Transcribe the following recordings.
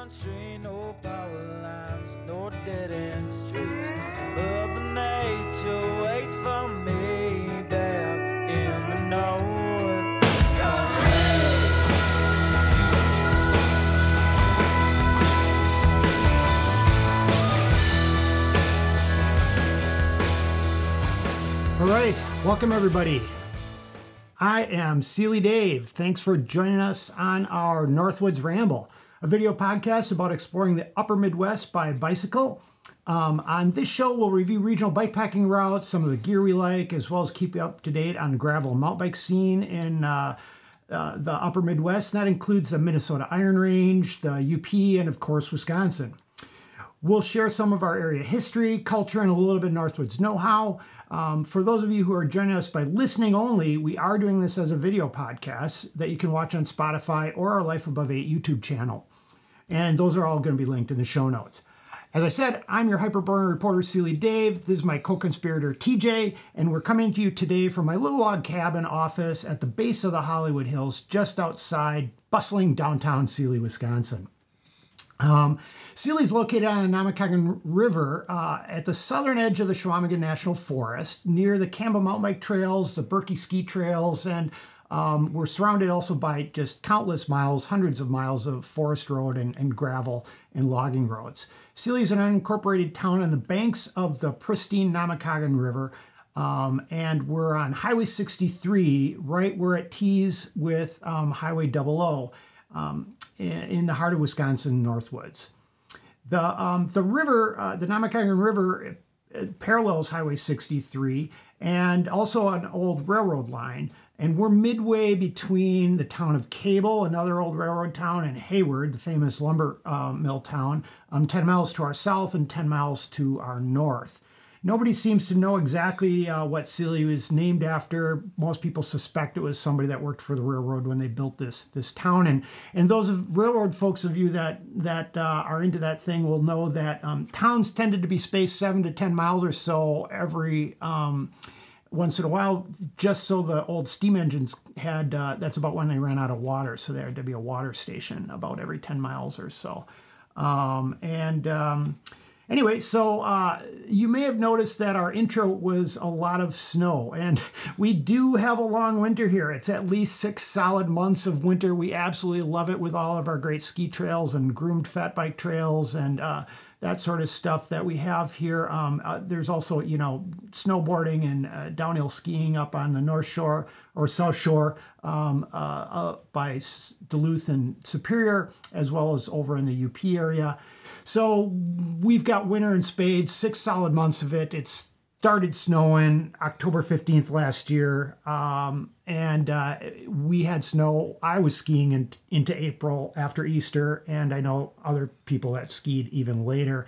country, no power lines, no dead end streets. Mother Nature waits for me back in the north country. All right, welcome everybody. I am Seeley Dave. Thanks for joining us on our Northwoods Ramble, a video podcast about exploring the upper Midwest by bicycle. Um, on this show, we'll review regional bikepacking routes, some of the gear we like, as well as keep you up to date on the gravel and mountain bike scene in uh, uh, the upper Midwest. And That includes the Minnesota Iron Range, the UP, and of course, Wisconsin. We'll share some of our area history, culture, and a little bit of Northwoods know how. Um, for those of you who are joining us by listening only, we are doing this as a video podcast that you can watch on Spotify or our Life Above 8 YouTube channel. And those are all going to be linked in the show notes. As I said, I'm your Hyperburner reporter, Seeley Dave. This is my co conspirator, TJ, and we're coming to you today from my little log cabin office at the base of the Hollywood Hills, just outside bustling downtown Seeley, Wisconsin. Um, Seeley is located on the Namekagon River uh, at the southern edge of the Chequamegon National Forest, near the Campbell Mountain Bike Trails, the Birkie Ski Trails, and um, we're surrounded also by just countless miles, hundreds of miles of forest road and, and gravel and logging roads. Seeley is an unincorporated town on the banks of the pristine Namekagon River, um, and we're on Highway 63, right where it tees with um, Highway OO um, in, the heart of Wisconsin Northwoods. The um, the river, uh, the Namekagon River, uh, parallels Highway 63 and also an old railroad line. And we're midway between the town of Cable, another old railroad town, and Hayward, the famous lumber uh, mill town, um, 10 miles to our south and 10 miles to our north. Nobody seems to know exactly uh, what Seeley was named after. Most people suspect it was somebody that worked for the railroad when they built this this town. And and those railroad folks of you that that uh, are into that thing will know that um, towns tended to be spaced seven to ten miles or so every. Um, once in a while, just so the old steam engines had, uh, that's about when they ran out of water. So there had to be a water station about every 10 miles or so. Um, and um, Anyway, so uh, you may have noticed that our intro was a lot of snow, and we do have a long winter here. It's at least six solid months of winter. We absolutely love it with all of our great ski trails and groomed fat bike trails and uh, that sort of stuff that we have here. Um, uh, there's also, you know, snowboarding and uh, downhill skiing up on the North Shore or South Shore um, uh, by Duluth and Superior, as well as over in the UP area. So we've got winter in spades, six solid months of it. It's started snowing October 15th last year. Um, and uh, we had snow. I was skiing in, into April after Easter, and I know other people that skied even later.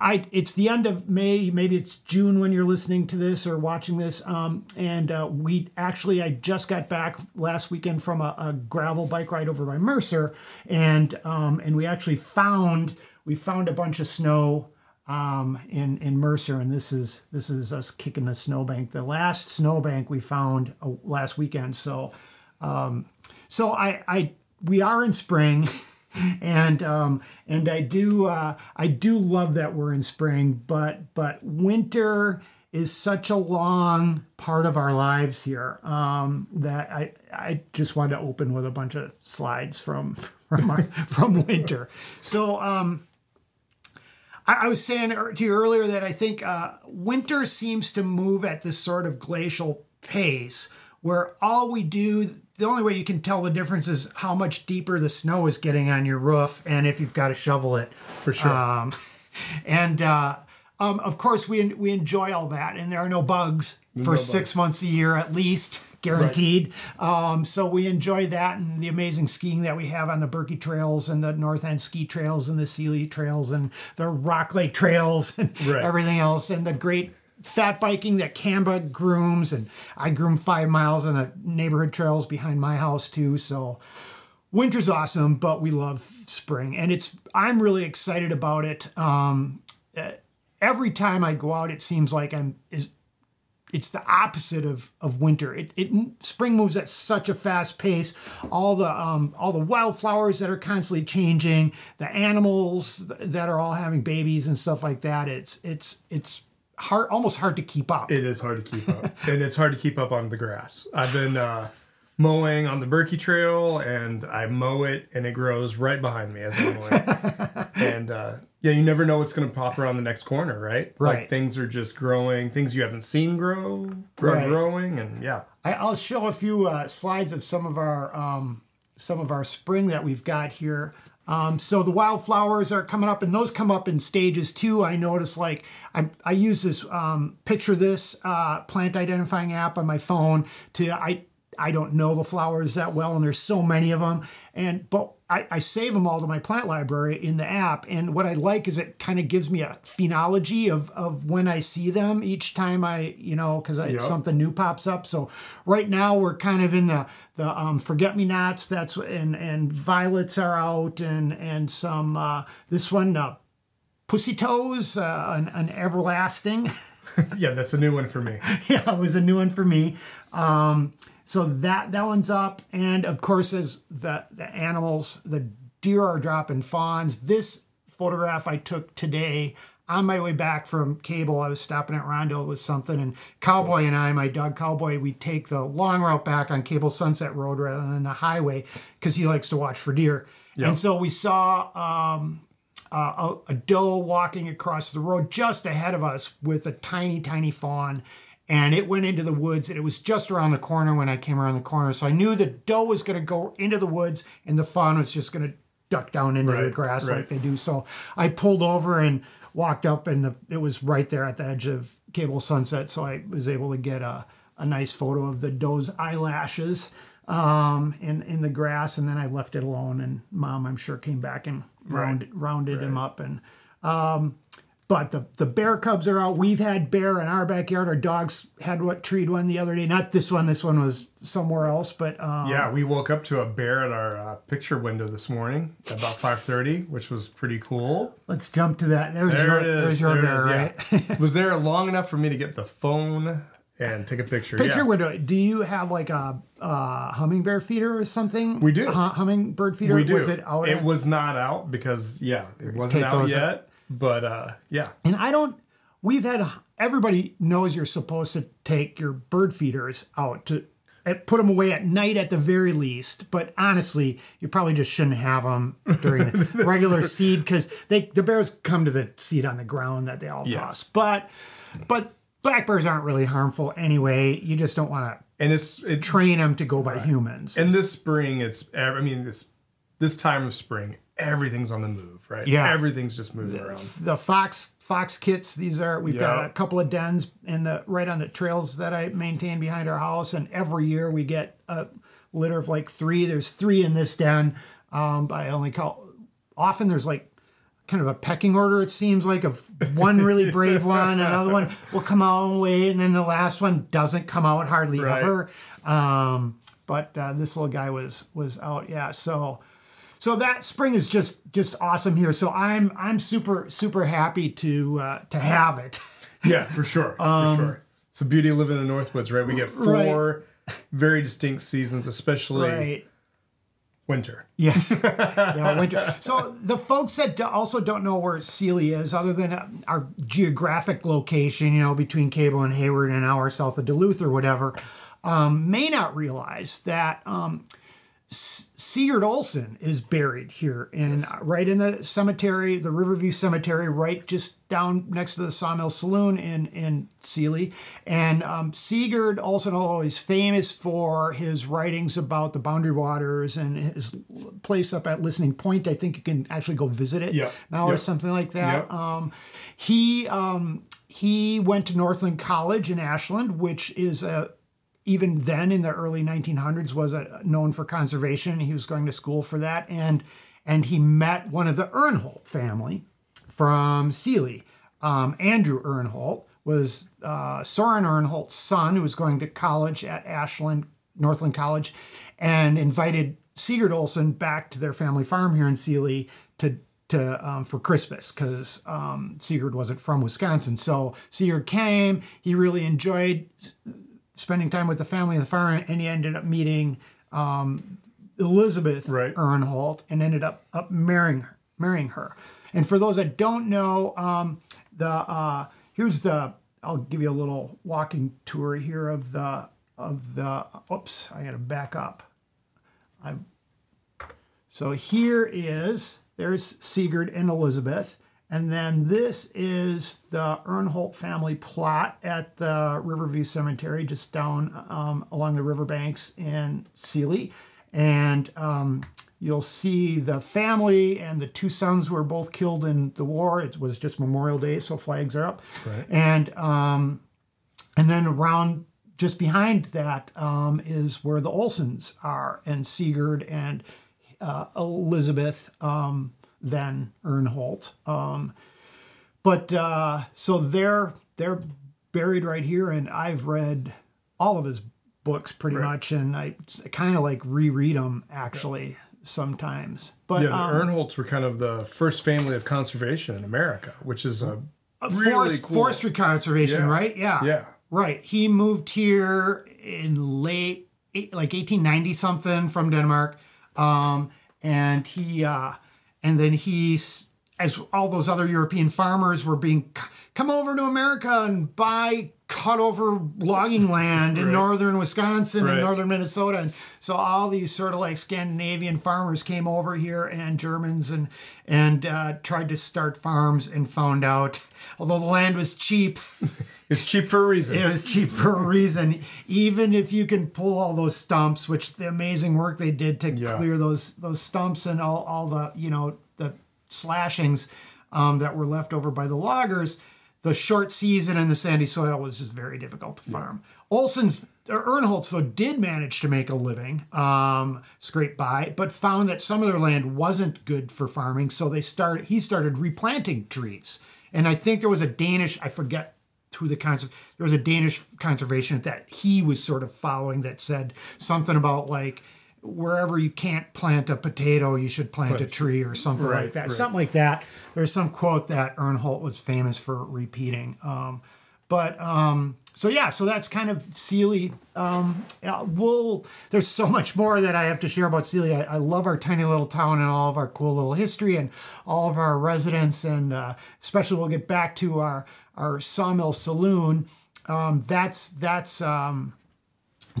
I it's the end of May, maybe it's June when you're listening to this or watching this. Um, and uh, we actually, I just got back last weekend from a, a gravel bike ride over by Mercer, and um, and we actually found we found a bunch of snow um, in in Mercer, and this is this is us kicking the snowbank. The last snowbank we found uh, last weekend. So, um, so I I we are in spring, and um, and I do uh, I do love that we're in spring, but but winter is such a long part of our lives here um, that I I just wanted to open with a bunch of slides from from our, from winter. So um, I, I was saying to you earlier that I think uh, winter seems to move at this sort of glacial pace where all we do the only way you can tell the difference is how much deeper the snow is getting on your roof and if you've got to shovel it. For sure. Um, and uh, um, of course we we enjoy all that and there are no bugs for No six months a year at least guaranteed. Um, so we enjoy that and the amazing skiing that we have on the Birkie trails and the North End ski trails and the Seeley trails and the Rock Lake trails and Right. everything else and the great fat biking that CAMBA grooms. And I groom five miles on the neighborhood trails behind my house too. So winter's awesome but we love spring. And it's i'm really excited about it. Um, uh, every time i go out it seems like i'm is it's the opposite of of winter. It, it spring moves at such a fast pace. All the um, all the wildflowers that are constantly changing, the animals that are all having babies and stuff like that. It's it's it's hard, almost hard to keep up. It is hard to keep up, and it's hard to keep up on the grass. I've been uh, mowing on the Birkie Trail, and I mow it, and it grows right behind me as I'm mowing. and uh, yeah, you never know what's going to pop around the next corner, right? Right. Like things are just growing, things you haven't seen grow, Right. growing, and yeah. I, I'll show a few uh, slides of some of our um, some of our spring that we've got here. Um, so the wildflowers are coming up, and those come up in stages too. I notice, like I, I use this um, picture this uh, plant identifying app on my phone to I I don't know the flowers that well, and there's so many of them, and but I, I save them all to my plant library in the app. And what I like is it kind of gives me a phenology of of when I see them each time I you know because Yep. something new pops up. So right now we're kind of in the the um, forget me nots. That's and and violets are out and and some uh, this one uh, pussy toes uh, an, an everlasting. yeah, that's a new one for me. yeah, it was a new one for me. Um, so that that one's up, and of course, as the the animals, the deer are dropping fawns. This photograph I took today on my way back from Cable. I was stopping at Rondo with something, and Cowboy and I, my dog Cowboy, we take the long route back on Cable Sunset Road rather than the highway because he likes to watch for deer. And so we saw um, uh, a, a doe walking across the road just ahead of us with a tiny, tiny fawn. And it went into the woods, and it was just around the corner when I came around the corner. So I knew the doe was going to go into the woods, and the fawn was just going to duck down into the grass right. like they do. So I pulled over and walked up, and the, it was right there at the edge of Cable Sunset. So I was able to get a, a nice photo of the doe's eyelashes um, in in the grass, and then I left it alone. And mom, I'm sure, came back and rounded rounded him up. And um, but the the bear cubs are out. We've had bear in our backyard. Our dogs had what treed one the other day. Not this one. This one was somewhere else. But um, Yeah, we woke up to a bear at our uh, picture window this morning about 5:30, which was pretty cool. let's jump to that. There's There your it is. there's your there bear, is, right? was there long enough for me to get the phone and take a picture? Picture yeah. window. Do you have like a, uh hummingbird feeder or something? We do. A hu- hummingbird feeder. We do. Was it out? It at- was not out because yeah, it wasn't out yet. out. But uh, yeah, And I don't. We've had everybody knows you're supposed to take your bird feeders out to put them away at night at the very least. But honestly, you probably just shouldn't have them during the regular seed because they the bears come to the seed on the ground that they all Yeah. toss. But but black bears aren't really harmful anyway. You just don't want to and it's it train them to go by humans. and this spring it's I mean this this time of spring everything's on the move, right? Yeah. everything's just moving around. the fox fox kits these are we've got a couple of dens in the right on the trails that i maintain behind our house and every year we get a litter of like three there's three in this den um but i only call often there's like kind of a pecking order it seems like of one really brave one another one will come out and wait and then the last one doesn't come out hardly Right. ever um but uh, this little guy was was out yeah so so that spring is just just awesome here. So I'm I'm super super happy to uh, to have it. Yeah, for sure, for sure. It's beauty of living in the Northwoods, right? We get four very distinct seasons, especially Right. winter. Yes. yeah, winter. So the folks that also don't know where Seeley is, other than uh, our geographic location, you know, between Cable and Hayward, an hour south of Duluth or whatever, um, may not realize that um, S- Sigurd Olson is buried here in right in the cemetery, the Riverview Cemetery, right just down next to the Sawmill Saloon in in Seeley. And um, Sigurd Olson, although he's famous for his writings about the Boundary Waters and his place up at Listening Point, I think you can actually go visit it Yep. now or something like that. Yep. Um, he um, he went to Northland College in Ashland, which is a even then in the early 1900s was a, known for conservation. He was going to school for that, and and he met one of the Uhrenholdt family from Seeley. Um, Andrew Uhrenholdt was uh, Soren Uhrenholdt's son, who was going to college at Ashland Northland College, and invited Sigurd Olson back to their family farm here in Seeley to to um, for Christmas because um, Sigurd wasn't from Wisconsin. So Sigurd came. He really enjoyed spending time with the family and the farm, and he ended up meeting um, Elizabeth Right. Uhrenholdt and ended up, up marrying her, marrying her. And for those that don't know, um, the uh, here's the I'll give you a little walking tour here of the of the. Oops, I got to back up. I so here is there's Sigurd and Elizabeth, and then this is the Uhrenholdt family plot at the Riverview Cemetery, just down um, along the riverbanks in Seeley, and um, you'll see the family and the two sons were both killed in the war. It was just Memorial Day, so flags are up, Right. and um, and then around just behind that um, is where the Olsons are, and Sigurd and uh, Elizabeth, um, then Uhrenholdt. Um, but uh, so they're they're buried right here, and I've read all of his books pretty Right. much, and I kind of like reread them actually sometimes. But Yeah, the um, Uhrenholdts were kind of the first family of conservation in America, which is a really forest, cool. forestry conservation, Yeah. right? Yeah. Yeah. Right. He moved here in late, like 1890 something from Denmark. Um, and he, uh, and then he's, as all those other European farmers were being, come over to America and buy cut over logging land in Right. northern Wisconsin and northern Minnesota. And so all these sort of like Scandinavian farmers came over here and Germans and, and, uh, tried to start farms and found out, although the land was cheap, It's cheap for a reason. it was cheap for a reason. Even if you can pull all those stumps, which the amazing work they did to Yeah. clear those those stumps and all, all the you know the slashings um, that were left over by the loggers, the short season and the sandy soil was just very difficult to farm. Olson's or Uhrenholdts though did manage to make a living, um, scrape by, but found that some of their land wasn't good for farming, so they started. He started replanting trees, and I think there was a Danish. I forget who the conser- there was a Danish conservation that he was sort of following that said something about like wherever you can't plant a potato, you should plant a tree or something like that. right. Something like that. There's some quote that Uhrenholdt was famous for repeating. Um, but um, so yeah, so that's kind of Seeley. Um, we'll there's so much more that I have to share about Seeley. I, I love our tiny little town and all of our cool little history and all of our residents, and uh, especially we'll get back to our our sawmill saloon. Um, that's that's um,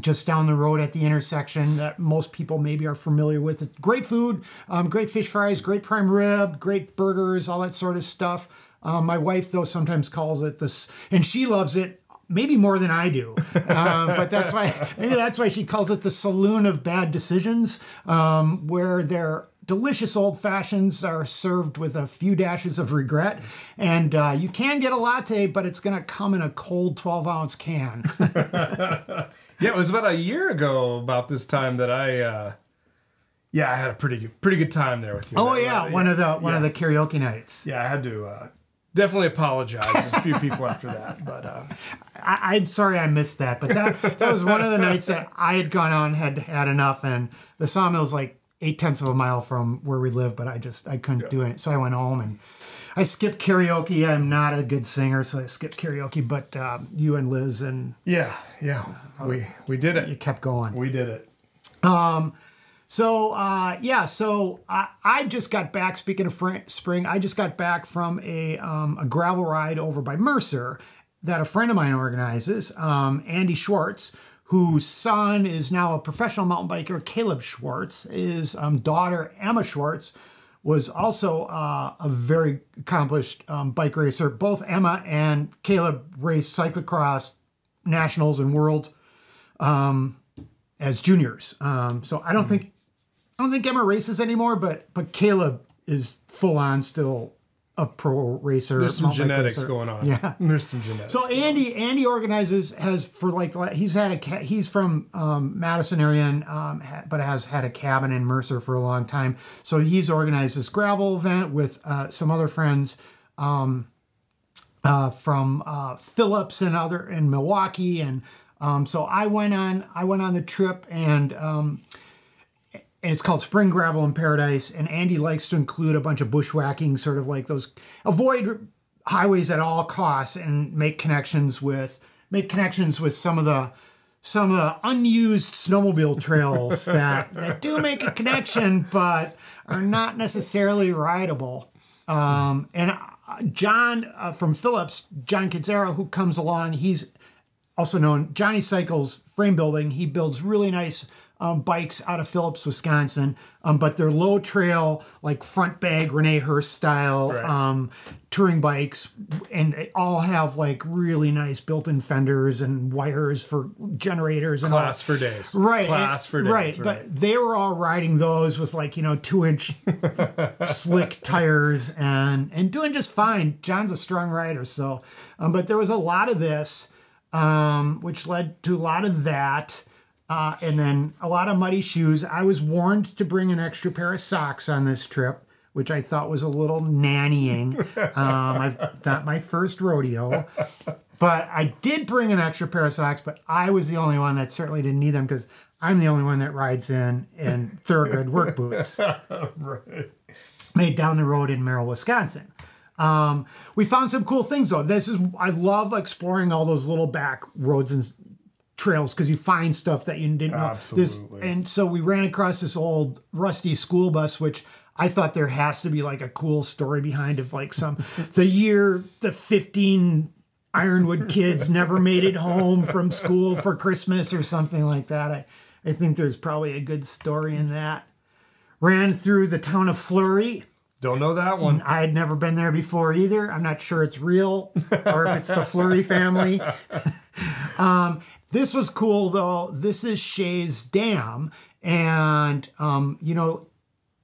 just down the road at the intersection that most people maybe are familiar with. Great food, um, great fish fries, great prime rib, great burgers, all that sort of stuff. Um, my wife, though, sometimes calls it this, and she loves it maybe more than I do. Um, but that's why maybe that's why she calls it the saloon of bad decisions, um, where their delicious old fashions are served with a few dashes of regret, and uh, you can get a latte, but it's going to come in a cold twelve ounce can. Yeah, it was about a year ago about this time that I uh yeah, I had a pretty good pretty good time there with you. Oh yeah, uh, one of the one of the karaoke nights. Yeah, I had to uh definitely apologize. There's a few people after that, but uh I, I'm sorry I missed that, but that that was one of the nights that I had gone on had had enough, and the sawmill's like eight tenths of a mile from where we live, but I just I couldn't do it, so I went home and I skipped karaoke. I'm not a good singer, so I skipped karaoke. But um, you and Liz and yeah, yeah. We we did it. you kept going. We did it. Um, So uh, yeah, so I, I just got back. Speaking of fr- spring, I just got back from a um, a gravel ride over by Mercer that a friend of mine organizes. Um, Andy Swartz, whose son is now a professional mountain biker. Caleb Swartz, his um, daughter Emma Swartz was also uh, a very accomplished um, bike racer. Both Emma and Caleb raced cyclocross nationals and worlds um, as juniors. Um, so I don't think I don't think Emma races anymore, but but Caleb is full on still a pro racer. There's some genetics racer. going on. Yeah. There's some genetics. So Andy Andy organizes has for like he's had a ca- he's from um, Madison area and um, ha- but has had a cabin in Mercer for a long time. So he's organized this gravel event with uh, some other friends um, uh, from uh, Phillips and other in Milwaukee and um, so I went on I went on the trip and um, and it's called Spring Gravel in Paradise. And Andy likes to include a bunch of bushwhacking, sort of like those avoid highways at all costs and make connections with make connections with some of the some of the unused snowmobile trails that that do make a connection, but are not necessarily rideable. Um, and uh, John uh, from Phillips, John Kidzero, who comes along, he's also known Johnny Cycles Frame Building. He builds really nice um, bikes out of Phillips, Wisconsin, um, but they're low trail, like front bag René Herse style Right. um, touring bikes, and they all have like really nice built-in fenders and wires for generators and all Class for days. Right. Class and- for days. Right. But they were all riding those with like, you know, two inch slick tires and and doing just fine. John's a strong rider. So um, but there was a lot of this, um, which led to a lot of that. Uh, and then a lot of muddy shoes. I was warned to bring an extra pair of socks on this trip, which I thought was a little nannying. Um, I've not my first rodeo. But I did bring an extra pair of socks, but I was the only one that certainly didn't need them because I'm the only one that rides in in Thorogood work boots right. made down the road in Merrill, Wisconsin. Um, we found some cool things though. This is I love exploring all those little back roads and trails because you find stuff that you didn't know. This, Absolutely. and so we ran across this old rusty school bus, which I thought there has to be like a cool story behind of like some the year the 15 Ironwood kids never made it home from school for Christmas or something like that. I, I think there's probably a good story in that. Ran through the town of Fleury. Don't know that one. I had never been there before either. I'm not sure it's real or if it's the Fleury family. um, this was cool though. This is Shays Dam, and um, you know,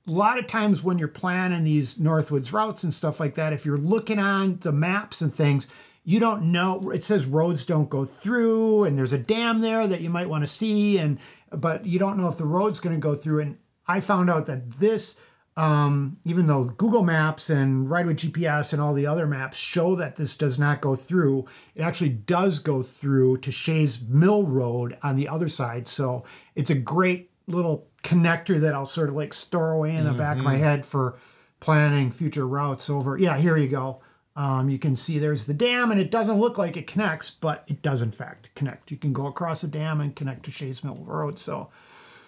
a lot of times when you're planning these Northwoods routes and stuff like that, if you're looking on the maps and things, you don't know. It says roads don't go through, and there's a dam there that you might want to see, and but you don't know if the road's going to go through. And I found out that this, um, even though Google Maps and Ride with GPS and all the other maps show that this does not go through, it actually does go through to Shays Mill Road on the other side. So it's a great little connector that I'll sort of like store away in the back of my head for planning future routes over. Yeah, here you go. Um, you can see there's the dam, and it doesn't look like it connects, but it does in fact connect. You can go across the dam and connect to Shays Mill Road. So,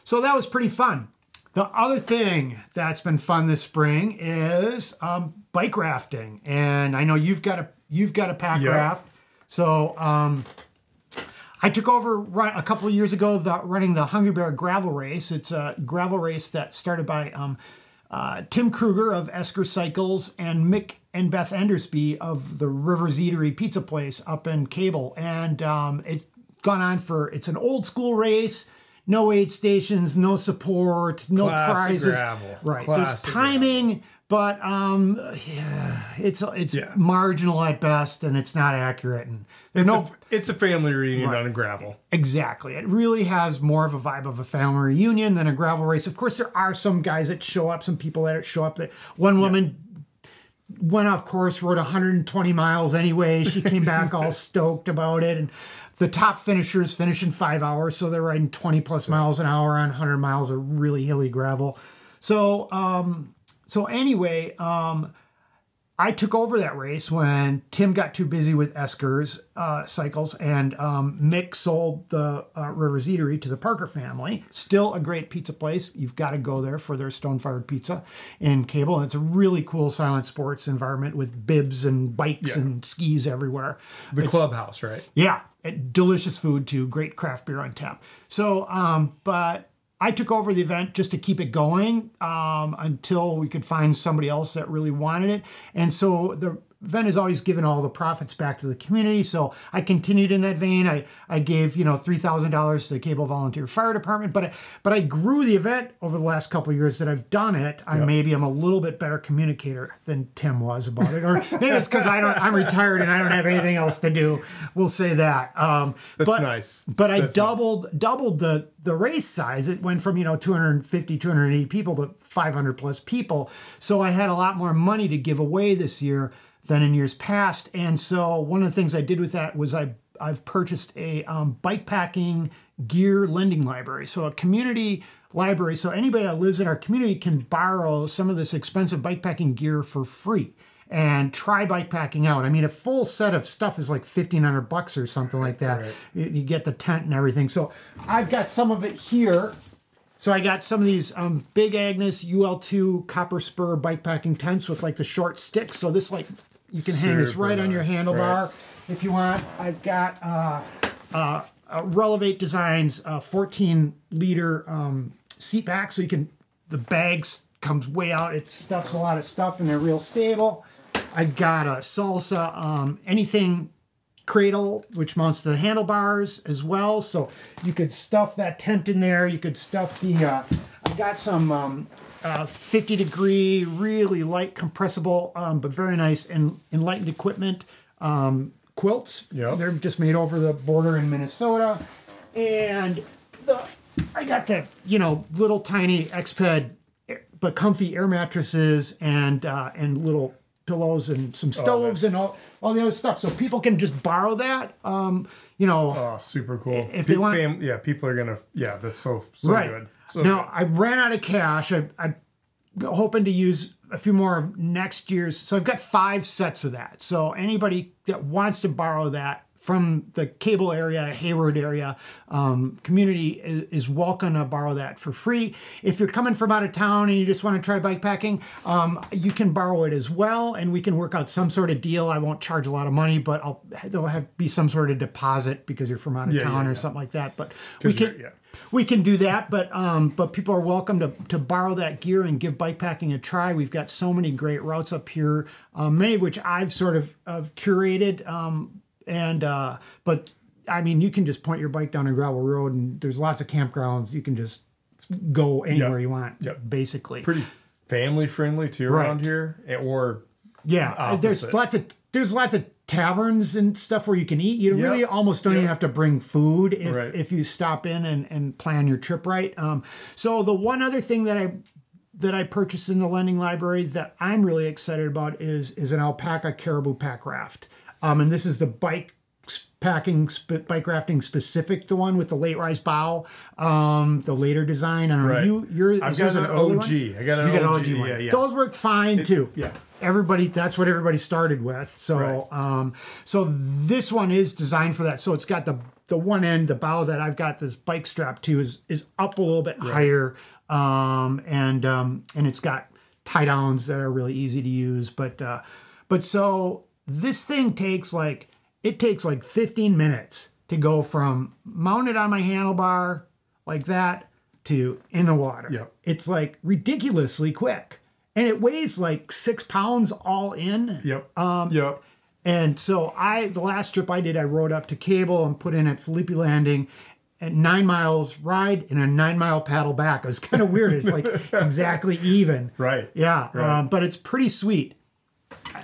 so that was pretty fun. The other thing that's been fun this spring is um, bike rafting, and I know you've got a you've got a pack raft. So um, I took over a couple of years ago the, running the Hungry Bear Gravel Race. It's a gravel race that started by um, uh, Tim Kruger of Esker Cycles and Mick and Beth Endersby of the Rivers Eatery Pizza Place up in Cable. And um, it's gone on for, it's an old school race. No aid stations, no support, no Classic prizes. gravel. Right. Classic There's timing, but um, yeah, it's it's Yeah. marginal at best, and it's not accurate. And It's, no a, it's a family reunion on gravel. Exactly. It really has more of a vibe of a family reunion than a gravel race. Of course, there are some guys that show up, some people that show up. That one woman went off course, rode 120 miles anyway. She came back all stoked about it, and the top finishers finish in five hours, so they're riding 20 plus miles an hour on 100 miles of really hilly gravel. So, um, so anyway, um, I took over that race when Tim got too busy with Esker's uh, cycles, and um, Mick sold the uh, Rivers Eatery to the Parker family. Still a great pizza place. You've got to go there for their stone fired pizza in Cable. And it's a really cool silent sports environment with bibs and bikes Yeah. and skis everywhere. The clubhouse, right? Yeah, delicious food too. Great craft beer on tap. So, um, but I took over the event just to keep it going um, until we could find somebody else that really wanted it. And so the event has always given all the profits back to the community. So I continued in that vein. I, I gave you know three thousand dollars to the Cable Volunteer Fire Department, but I, but I grew the event over the last couple of years that I've done it. I maybe I'm a little bit better communicator than Tim was about it, or maybe it's because I don't I'm retired and I don't have anything else to do. We'll say that. Um, That's but, nice. But I That's doubled doubled the the race size. It went from you know 250 280 people to 500 plus people. So I had a lot more money to give away this year than in years past. And so one of the things I did with that was I I've purchased a um, bike packing gear lending library. So a community library. So anybody that lives in our community can borrow some of this expensive bike packing gear for free and try bike packing out. I mean, a full set of stuff is like fifteen hundred bucks or something like that. Right. You, you get the tent and everything. So I've got some of it here. So I got some of these um, Big Agnes UL2 copper spur bike packing tents with like the short sticks. So this like you can hang this right on your handlebar right. if you want. I've got uh, uh, uh, Relevate Designs uh, 14 liter um, seat pack, so you can the bags comes way out. It stuffs a lot of stuff and they're real stable. I've got a salsa um, anything cradle which mounts to the handlebars as well so you could stuff that tent in there you could stuff the uh, i've got some um, uh, 50 degree really light compressible um, but very nice and enlightened equipment um, quilts Yep. they're just made over the border in minnesota and the, i got the you know little tiny Exped but comfy air mattresses and uh, and little pillows and some stoves that's- and all, all the other stuff. So people can just borrow that. Um, you know, Oh, super cool. If they want- fam- yeah, people are gonna. Yeah, that's so so right good. So now, I ran out of cash. I, I'm hoping to use a few more of next year's. So I've got five sets of that. So anybody that wants to borrow that from the cable area, Hayward area um, community is, is welcome to borrow that for free. If you're coming from out of town and you just want to try bike packing, um, you can borrow it as well, and we can work out some sort of deal. I won't charge a lot of money, but I'll there'll have be some sort of deposit because you're from out of Yeah, town yeah, or yeah. something like that. But we can yeah. We can do that, but um, but people are welcome to to borrow that gear and give bikepacking a try. We've got so many great routes up here, um, many of which I've sort of, of curated. Um, and uh, but I mean, you can just point your bike down a gravel road, and there's lots of campgrounds. You can just go anywhere Yep. you want, Yep. basically. pretty family friendly too Right. around here, or Yeah, there's lots of there's lots of taverns and stuff where you can eat. You Yep. really almost don't even have to bring food if, Right. if you stop in and, and plan your trip right. Um, so the one other thing that I that I purchased in the lending library that I'm really excited about is is an Alpacka caribou pack raft. Um, and this is the bike packing sp- bike rafting specific, the one with the late rise bow, um, the later design. I don't know. You you're I've got yours an early one? OG. I got an You got an OG. OG one. Yeah, yeah. Those work fine too. yeah. Everybody, that's what everybody started with. So, Right. um, so this one is designed for that. So it's got the the one end, the bow that I've got this bike strap to is is up a little bit higher, um, and um, and it's got tie downs that are really easy to use. But uh, but so this thing takes like it takes like 15 minutes to go from mounted on my handlebar like that to in the water. Yep. It's like ridiculously quick. And it weighs like six pounds all in. Yep. Um, yep. And so I, the last trip I did, I rode up to Cable and put in at Felipe Landing at nine miles ride and a nine mile paddle back. It was kind of weird. It's like exactly even. Right. Yeah. Right. Um, but it's pretty sweet.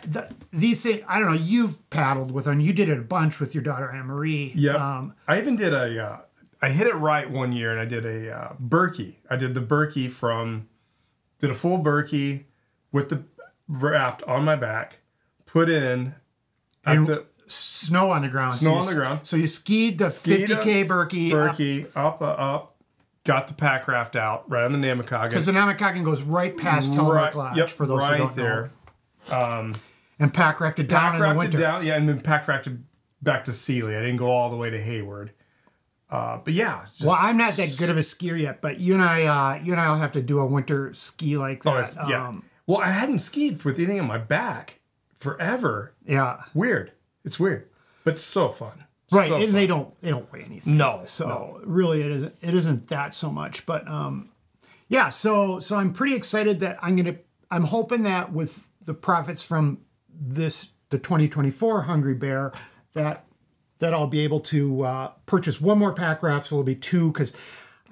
The, these things, I don't know, you've paddled with them. You did it a bunch with your daughter Anne Marie. Yeah. Um, I even did a. Uh, I hit it right one year, and I did a uh, Birkie. I did the Birkie from, did a full Birkie with the raft on my back, put in at And the snow on the ground. Snow you on the ground. So you skied the skied 50K up Birkie. up Birkie up, uh, up, got the pack raft out right on the Namekagon. Because the Namekagon goes right past Telemark Lodge yep, for those right who don't there. know. And pack rafted down Pack in the rafted winter. down, yeah, and then pack rafted back to Seeley. I didn't go all the way to Hayward. Uh, but yeah, just, Well, I'm not that good of a skier yet, but you and I, uh, you and I will have to do a winter ski like oh, that. it's- yeah. Um, well, I hadn't skied with anything on my back forever. yeah. Weird. It's weird, but so fun. Right, So and fun. they don't they don't weigh anything. No, So really, it isn't it isn't that so much, but um, yeah. So so I'm pretty excited that I'm gonna I'm hoping that with the profits from this the 2024 Hungry Bear that that I'll be able to uh, purchase one more pack raft, so it'll be two because.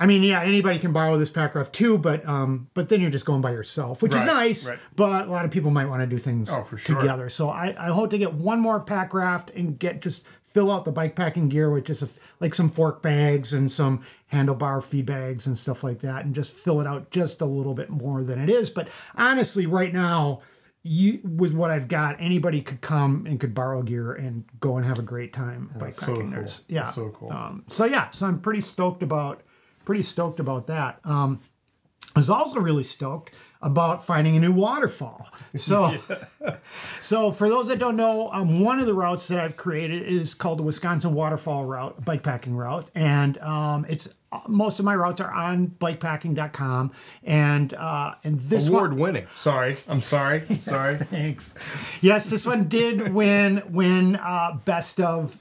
I mean, yeah, anybody can borrow this pack raft too, but um, but then you're just going by yourself, which is nice. right. But a lot of people might want to do things Oh, for sure. together. So I, I hope to get one more pack raft and get just fill out the bike packing gear with just a, like some fork bags and some handlebar feed bags and stuff like that, and just fill it out just a little bit more than it is. But honestly, right now, you with what I've got, anybody could come and could borrow gear and go and have a great time bike so cool. There's- Yeah, That's so cool. Um, so yeah, so I'm pretty stoked about pretty stoked about that. Um, I was also really stoked about finding a new waterfall. So, so for those that don't know, um, one of the routes that I've created is called the Wisconsin Waterfall Route, bikepacking route, and um, it's most of my routes are on bikepacking.com, and uh, and this one, Award winning. Sorry. I'm sorry. Sorry. Thanks. Yes, this one did win win uh, best of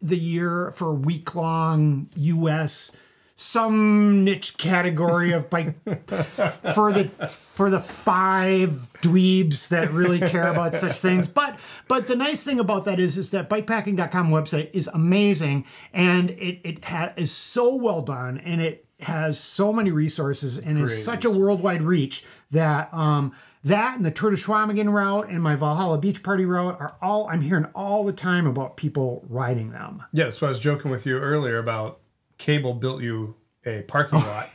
the year for week long U.S. some niche category of bike for the for the five dweebs that really care about such things. But but the nice thing about that is is that bikepacking.com website is amazing and it it ha- is so well done and it has so many resources and is such a worldwide reach that um that and the Tour de Chequamegon route and my Valhalla Beach Party route are all I'm hearing all the time about people riding them. Yeah, so I was joking with you earlier about Cable built you a parking lot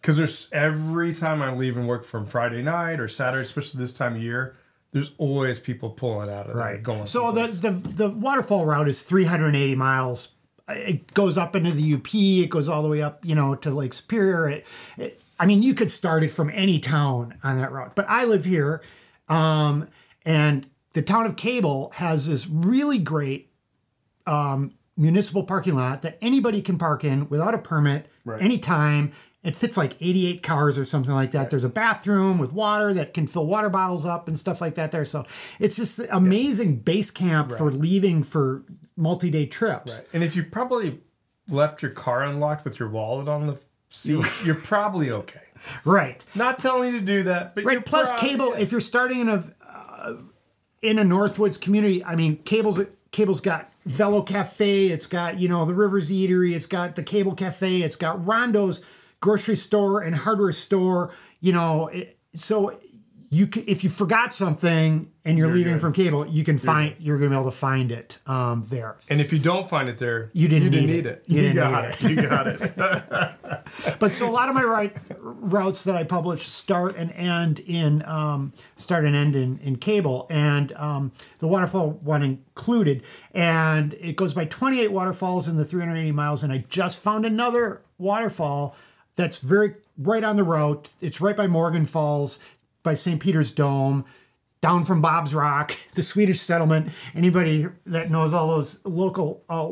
because there's every time I'm leaving work from Friday night or Saturday, especially this time of year, there's always people pulling out of there going. So the, the the waterfall route is 380 miles. It goes up into the UP. It goes all the way up, you know, to Lake Superior. It, it, I mean, you could start it from any town on that route. But I live here, um, and the town of Cable has this really great um, municipal parking lot that anybody can park in without a permit Right. anytime. It fits like 88 cars or something like that. There's a bathroom with water that can fill water bottles up and stuff like that there. So it's just an amazing base camp for leaving for multi-day trips. and if you probably left your car unlocked with your wallet on the seat, you're probably okay. Right. Not telling you to do that, but Right. Plus cable, if you're starting in a uh, in a Northwoods community, I mean, cable's cable's got Velo Cafe, it's got you know the Rivers Eatery, it's got the Cable Cafe, it's got Rondo's grocery store and hardware store. You know, it, so you can, if you forgot something and you're, leaving good. from cable, you can find you're gonna be able to find it um, there. And if you don't find it there, You didn't need it. You You, didn't got need it. You got it. but so a lot of my right, routes that I publish start and end in um, start and end in, in cable, and um, the waterfall one included. And it goes by 28 waterfalls in the 380 miles. And I just found another waterfall that's very right on the route. It's right by Morgan Falls, by St. Peter's Dome. Down from Bob's Rock, the Swedish settlement. Anybody that knows all those local uh,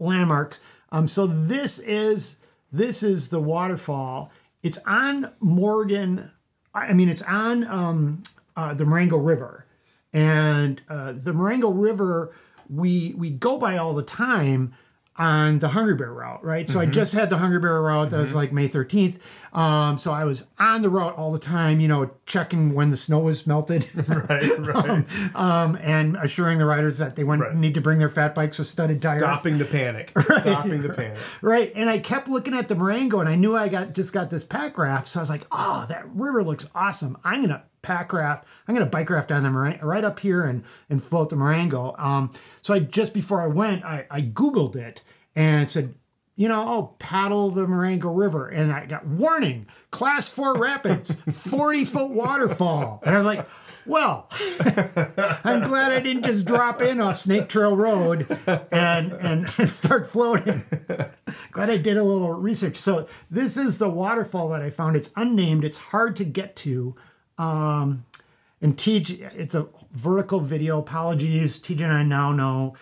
landmarks. Um, so this is this is the waterfall. It's on Morgan. I mean, it's on um, uh, the Marengo River, and uh, the Marengo River we we go by all the time on the Hungry Bear route, right? So I just had the Hungry Bear route that was like May 13th. Um, so I was on the route all the time, you know, checking when the snow was melted. right, right. um, and assuring the riders that they wouldn't Right. need to bring their fat bikes with studded tires. Stopping the panic. Stopping the panic. Right. And I kept looking at the Marengo and I knew I got just got this pack raft. So I was like, oh, that river looks awesome. I'm gonna pack raft. I'm gonna bike raft down the Marengo right up here and and float the Marengo. Um, so I just before I went, I, I Googled it and said, you know, oh, paddle the Marengo River. And I got warning, class four rapids, 40 foot waterfall. And I was like, well, I'm glad I didn't just drop in off Snake Trail Road and and start floating. glad I did a little research. So this is the waterfall that I found. It's unnamed. It's hard to get to. Um, and TJ, it's a vertical video. Apologies, TJ and I now know.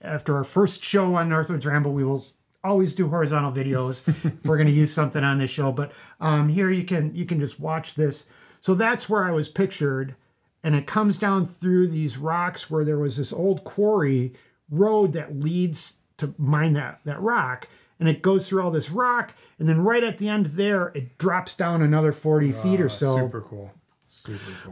After our first show on Northwoods Ramble, we will always do horizontal videos if we're going to use something on this show. But um, here you can you can just watch this. So that's where I was pictured, and it comes down through these rocks where there was this old quarry road that leads to mine that that rock, and it goes through all this rock, and then right at the end there, it drops down another forty feet or so. Super cool.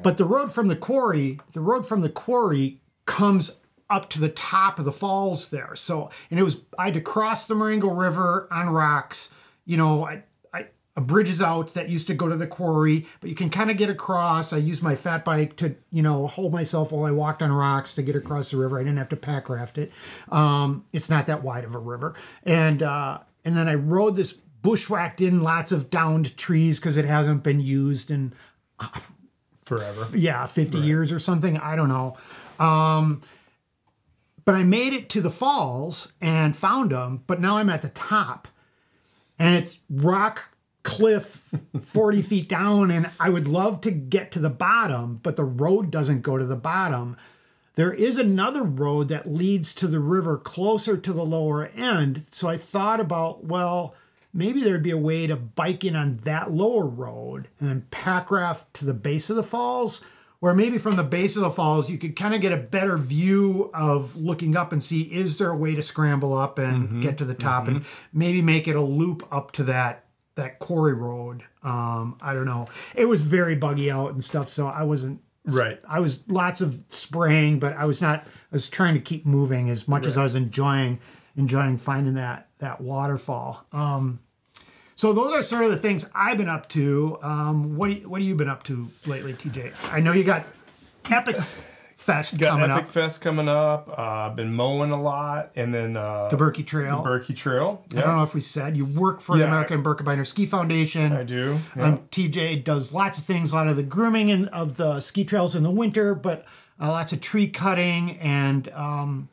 But the road from the quarry, the road from the quarry comes up to the top of the falls there. So, and it was I had to cross the Marengo River on rocks. You know, I, I a bridge is out that used to go to the quarry, but you can kind of get across. I used my fat bike to you know hold myself while I walked on rocks to get across the river. I didn't have to pack raft it. Um, it's not that wide of a river, and uh, and then I rode this bushwhacked in lots of downed trees because it hasn't been used and forever. yeah, 50 years or something. I don't know. Um, but I made it to the falls and found them, but now I'm at the top and it's rock cliff 40 feet down. And I would love to get to the bottom, but the road doesn't go to the bottom. There is another road that leads to the river closer to the lower end. So I thought about, well, maybe there'd be a way to bike in on that lower road and then pack raft to the base of the falls, where maybe from the base of the falls you could kind of get a better view of looking up and see is there a way to scramble up and get to the top and maybe make it a loop up to that that quarry road. Um, I don't know. It was very buggy out and stuff, so I wasn't Right. I was lots of spraying, but I was not. I was trying to keep moving as much as I was enjoying enjoying finding that that waterfall. Um, so those are sort of the things I've been up to. Um, what do you, what have you been up to lately, TJ? I know you got Epic Fest Got coming Epic up, Fest coming up. Uh, I've been mowing a lot, and then uh, the Birkie Trail. Birkie Trail. I don't know if we said you work for the Yeah. American Birkebeiner Ski Foundation. I do. Yeah. Um, TJ does lots of things, a lot of the grooming and of the ski trails in the winter, but uh, lots of tree cutting and um,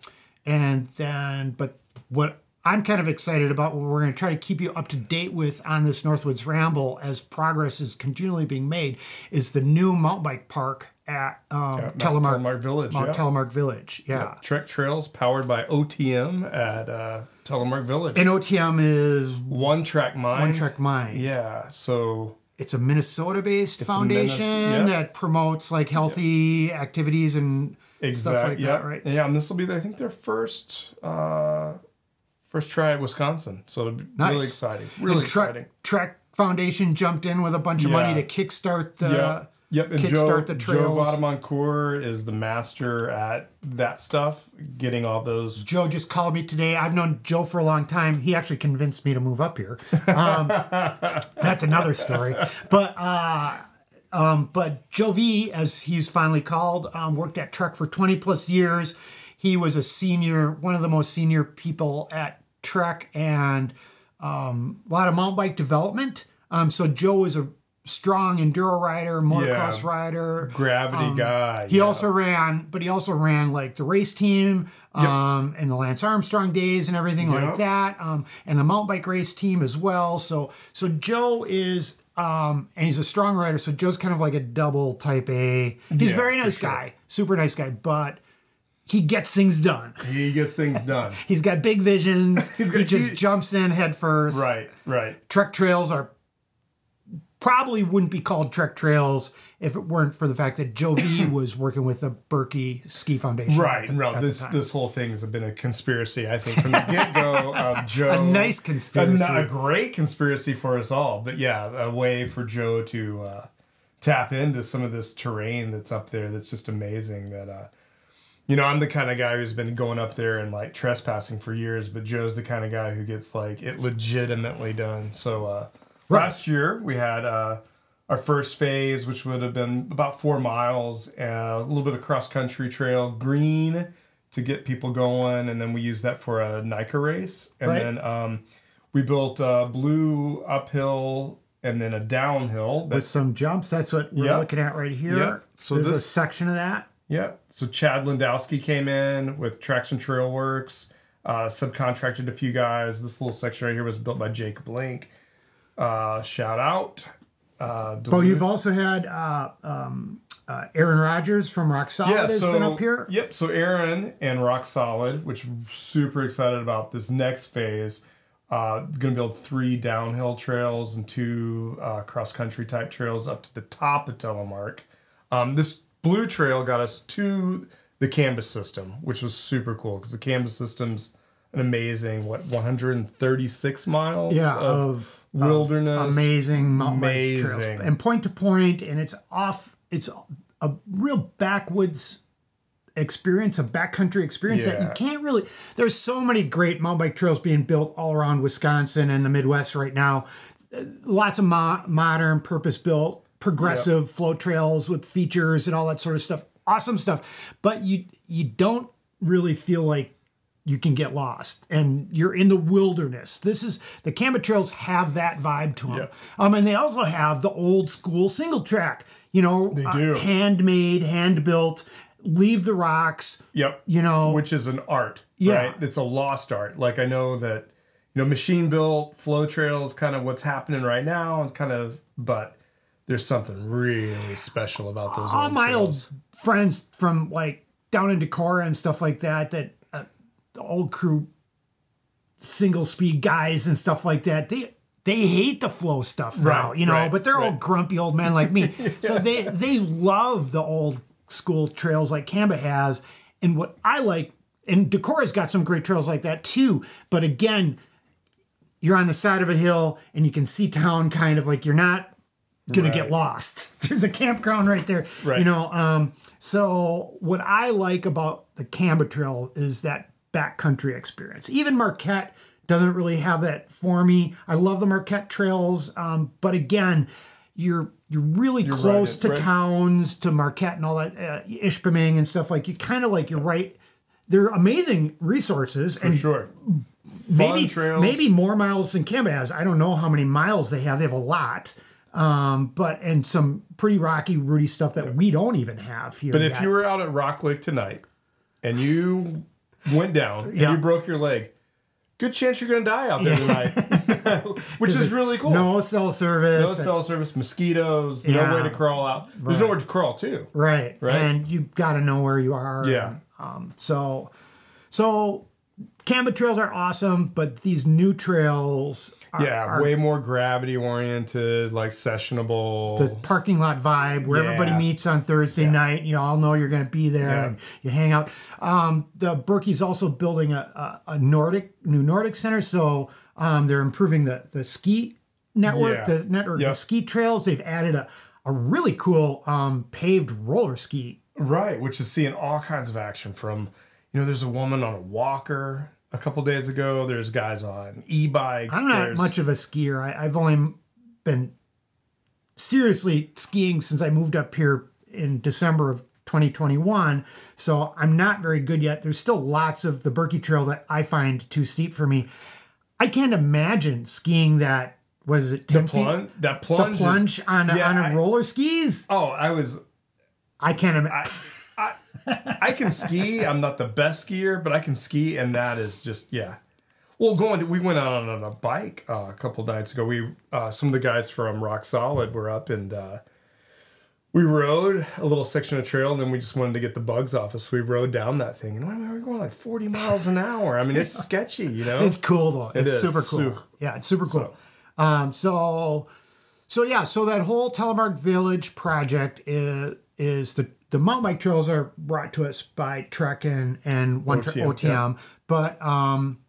and then but what I'm kind of excited about what we're going to try to keep you up to date with on this Northwoods Ramble as progress is continually being made is the new mountain bike park at um, Telemark, Telemark Village. Mount yeah. Telemark Village. Yeah. Trek Trails powered by OTM at uh, Telemark Village. And OTM is One Track Mind. One Track Mind. Yeah. So it's a Minnesota-based foundation Minnes- that promotes like healthy activities and exactly. stuff like that, right? Yeah, and this will be, I think, their first uh, first try at Wisconsin. So it'll be Nice. really exciting. Really Trek, exciting. Trek Foundation jumped in with a bunch of money Yeah. to kickstart the. yeah. Yep, and kickstart Joe, the Joe trails. Is the master at that stuff, getting all those. Joe just called me today. I've known Joe for a long time. He actually convinced me to move up here. Um, that's another story. But uh, um, but Joe V, as he's finally called, um, worked at Trek for 20 plus years. He was a senior, one of the most senior people at Trek, and um, a lot of mountain bike development. Um, so Joe is a strong enduro rider, motocross Yeah. rider. Gravity guy. Um, He yeah. also ran, but he also ran like the race team um, and the Lance Armstrong days and everything like that, um, and the mountain bike race team as well. So, so Joe is, um, and he's a strong rider. So Joe's kind of like a double type A. He's Yeah, very nice sure. guy, super nice guy, but he gets things done. he gets things done. He's got big visions. he got- just he- jumps in head first. right, right. Trek trails are probably wouldn't be called Trek trails if it weren't for the fact that Joe V was working with the Birkie Ski Foundation. Right, the- the this this whole thing has been a conspiracy. I think from the get go of Joe, A nice a, conspiracy. a great conspiracy for us all. But yeah, a way for Joe to uh, tap into some of this terrain that's up there. That's just amazing. That uh, you know, I'm the kind of guy who's been going up there and like trespassing for years, but Joe's the kind of guy who gets like it legitimately done. So uh, last year we had. Uh, our first phase, which would have been about four miles, uh, a little bit of cross country trail, green to get people going, and then we used that for a NICA race, and Right. then um, we built a blue uphill and then a downhill. with some jumps. That's what we're Yep. looking at right here. Yep. So There's a this- section of that. Yeah. So Chad Lindowski came in with Traction Trail Works, uh, subcontracted a few guys. This little section right here was built by Jacob Link. Uh, shout out. Uh, Duluth. you've also had uh, um, uh, Aaron Rodgers from Rock Solid has been up here. Yep. So Aaron and Rock Solid, which I'm super excited about this next phase. Uh, going to build three downhill trails and two uh, cross country type trails up to the top of Telemark. Um, this blue trail got us to the CAMBA system, which was super cool because the CAMBA system's an amazing what 136 miles Yeah, of of um, wilderness. amazing mountain bike trails and point to point, and it's off. It's a real backwoods experience, a backcountry experience that you can't really. There's so many great mountain bike trails being built all around Wisconsin and the Midwest right now. Lots of mo- modern, purpose built, progressive flow trails with features and all that sort of stuff. Awesome stuff, but you you don't really feel like you can get lost and you're in the wilderness. This is the CAMBA trails have that vibe to them. Yeah. Um, and they also have the old school single track. You know, They uh, do. handmade, hand built. Leave the rocks. Yep. You know, which is an art. Yeah. Right? It's a lost art. Like I know that, you know, machine built flow trails kind of what's happening right now and kind of but there's something really special about those all old my trails. old friends from like down in Decorah and stuff like that, that uh, the old crew single speed guys and stuff like that, they they hate the flow stuff now, Right, you know, right, but they're all grumpy old men like me. So they they love the old school trails like CAMBA has. And what I like, and Decorah's got some great trails like that too. But again, you're on the side of a hill and you can see town kind of like you're not gonna get lost. There's a campground right there. Right. You know, um, so what I like about the CAMBA Trail is that backcountry experience. Even Marquette doesn't really have that for me. I love the Marquette trails, um, but again, you're you're really close right, to right. towns, to Marquette and all that, uh, Ishpeming and stuff like. You kind of like you're right. They're amazing resources, For and sure. maybe maybe more miles than CAMBA has. I don't know how many miles they have. They have a lot, um, but and some pretty rocky, rooty stuff that we don't even have here. But if you were out at Rock Lake tonight and you went down and you broke your leg, good chance you're going to die out there tonight, which is really cool. no cell service, No cell service, mosquitoes, Yeah. no way to crawl out. There's Right. nowhere to crawl too. right? Right. and you got to know where you are. Yeah. and, um, so, so CAMBA trails are awesome, but these new trails. Are, Yeah, are way more gravity oriented, like sessionable. the parking lot vibe where everybody meets on Thursday night. You all know you're going to be there Yeah. and you hang out. Um, the Birkie's also building a, a, a Nordic new Nordic center, so um, they're improving the the ski network, Yeah. the network of Yep. ski trails. They've added a a really cool um, paved roller ski. Right, which is seeing all kinds of action from, you know, there's a woman on a walker a couple days ago. There's guys on e-bikes. I'm not there's, much of a skier. I, I've only been seriously skiing since I moved up here in December of 2021. So I'm not very good yet. There's still lots of the Birkie Trail that I find too steep for me. I can't imagine skiing that. What is it? the 10 feet? plunge. The plunge. is- on a, Yeah, on a I- roller skis. oh, I was. I can't imagine. I, can ski. I'm not the best skier, but I can ski, and that is just yeah. Well, going to, we went out on a bike uh, a couple nights ago. We uh, some of the guys from Rock Solid were up and uh, we rode a little section of trail, and then we just wanted to get the bugs off us. So we rode down that thing, and we were going like 40 miles an hour. I mean, it's sketchy, you know. It's cool though. It's is. super cool. Super. Yeah, it's super cool. Um, so, so yeah, so that whole Telemark Village project is is the the mountain bike trails are brought to us by Trek and and one OTM, OTM, but um,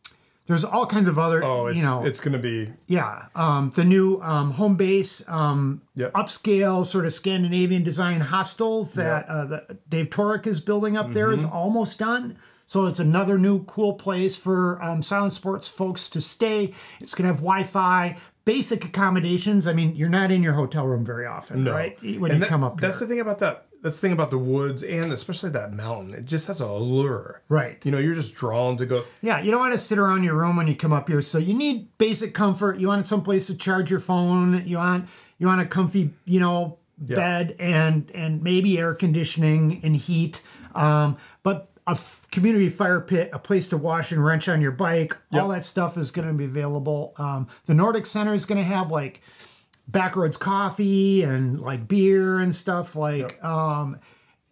there's all kinds of other oh, it's you know it's gonna be yeah um, the new um, home base um, Yep. upscale sort of Scandinavian design hostel that uh, that Dave Torek is building up there is almost done. So it's another new cool place for um, silent sports folks to stay. It's gonna have Wi-Fi, basic accommodations. I mean, you're not in your hotel room very often, no. right? When And you that- come up That's here. the thing about that. That's the thing about the woods and especially that mountain. It just has a allure. right. You know, you're just drawn to go. Yeah, you don't want to sit around your room when you come up here. So you need basic comfort. You want some place to charge your phone. You want you want a comfy, you know, bed and and maybe air conditioning and heat. Um, but a f- community fire pit, a place to wash and wrench on your bike, all that stuff is going to be available. Um, the Nordic Center is going to have like backroads coffee and like beer and stuff like um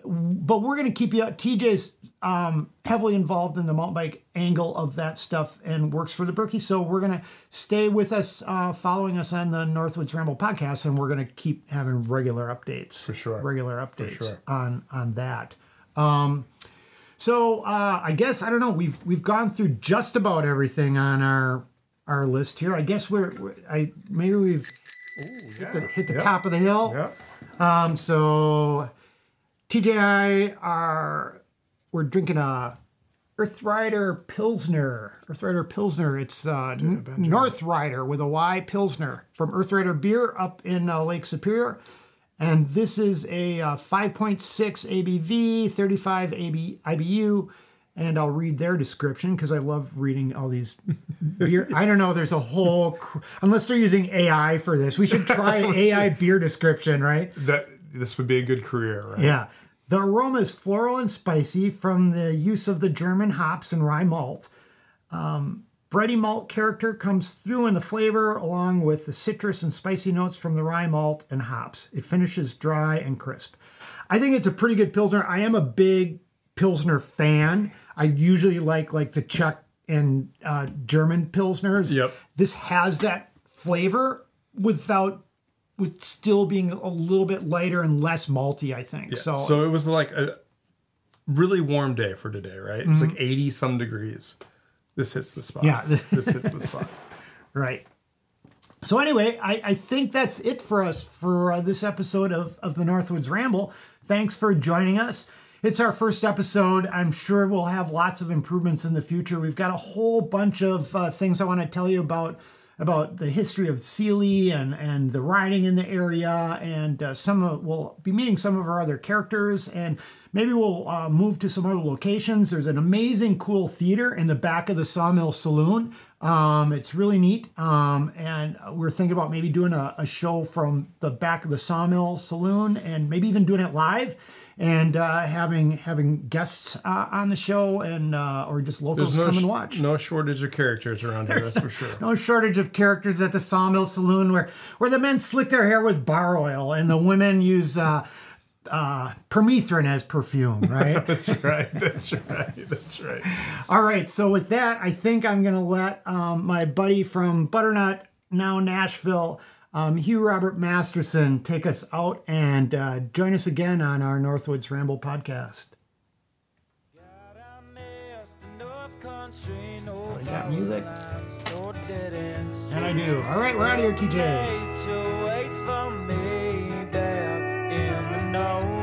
but we're going to keep you up TJ's um, heavily involved in the mountain bike angle of that stuff and works for the Birkie. So we're going to stay with us, uh, following us on the Northwoods Ramble podcast, and we're going to keep having regular updates. For sure. Regular updates sure. on on that. Um, so uh, I guess I don't know. We've we've gone through just about everything on our our list here. I guess we're, we're I maybe we've hit the, hit the Yeah. top of the hill. Yeah. Um, so TJI are we're drinking a Earth Rider Pilsner. Earth Rider Pilsner. It's uh, N- North Rider with a Y Pilsner from Earth Rider Beer up in uh, Lake Superior. And this is a uh, 5.6 ABV, 35 AB, IBU, and I'll read their description because I love reading all these beer. I don't know. There's a whole cr- unless they're using AI for this. We should try AI beer description, right? That this would be a good career, right? Yeah. The aroma is floral and spicy from the use of the German hops and rye malt. Um, bready malt character comes through in the flavor along with the citrus and spicy notes from the rye malt and hops. It finishes dry and crisp. I think it's a pretty good Pilsner. I am a big Pilsner fan. I usually like like the Czech and uh, German Pilsners. Yep. This has that flavor without with still being a little bit lighter and less malty, I think. So, So it was like a really warm day for today, right? It was like 80 some degrees. This hits the spot. Yeah. this hits the spot. right. So anyway, I, I think that's it for us for uh, this episode of, of the Northwoods Ramble. Thanks for joining us. It's our first episode. I'm sure we'll have lots of improvements in the future. We've got a whole bunch of uh, things I want to tell you about about the history of Seeley and and the riding in the area, and uh, some of, we'll be meeting some of our other characters, and maybe we'll uh, move to some other locations. There's an amazing, cool theater in the back of the Sawmill Saloon. Um, it's really neat, um, and we're thinking about maybe doing a, a show from the back of the Sawmill Saloon, and maybe even doing it live and uh, having having guests uh, on the show and uh, or just locals no, come and watch. no shortage of characters around here, that's for sure. No shortage of characters at the Sawmill Saloon where where the men slick their hair with bar oil and the women use uh, permethrin as perfume, right? That's right. That's right. That's right. All right. So with that, I think I'm gonna let um, my buddy from Butternut, now Nashville, um, Hugh Robert Masterson, take us out and uh, join us again on our Northwoods Ramble podcast. I got music? And And I do. All right, we're out of here, TJ. TJ know.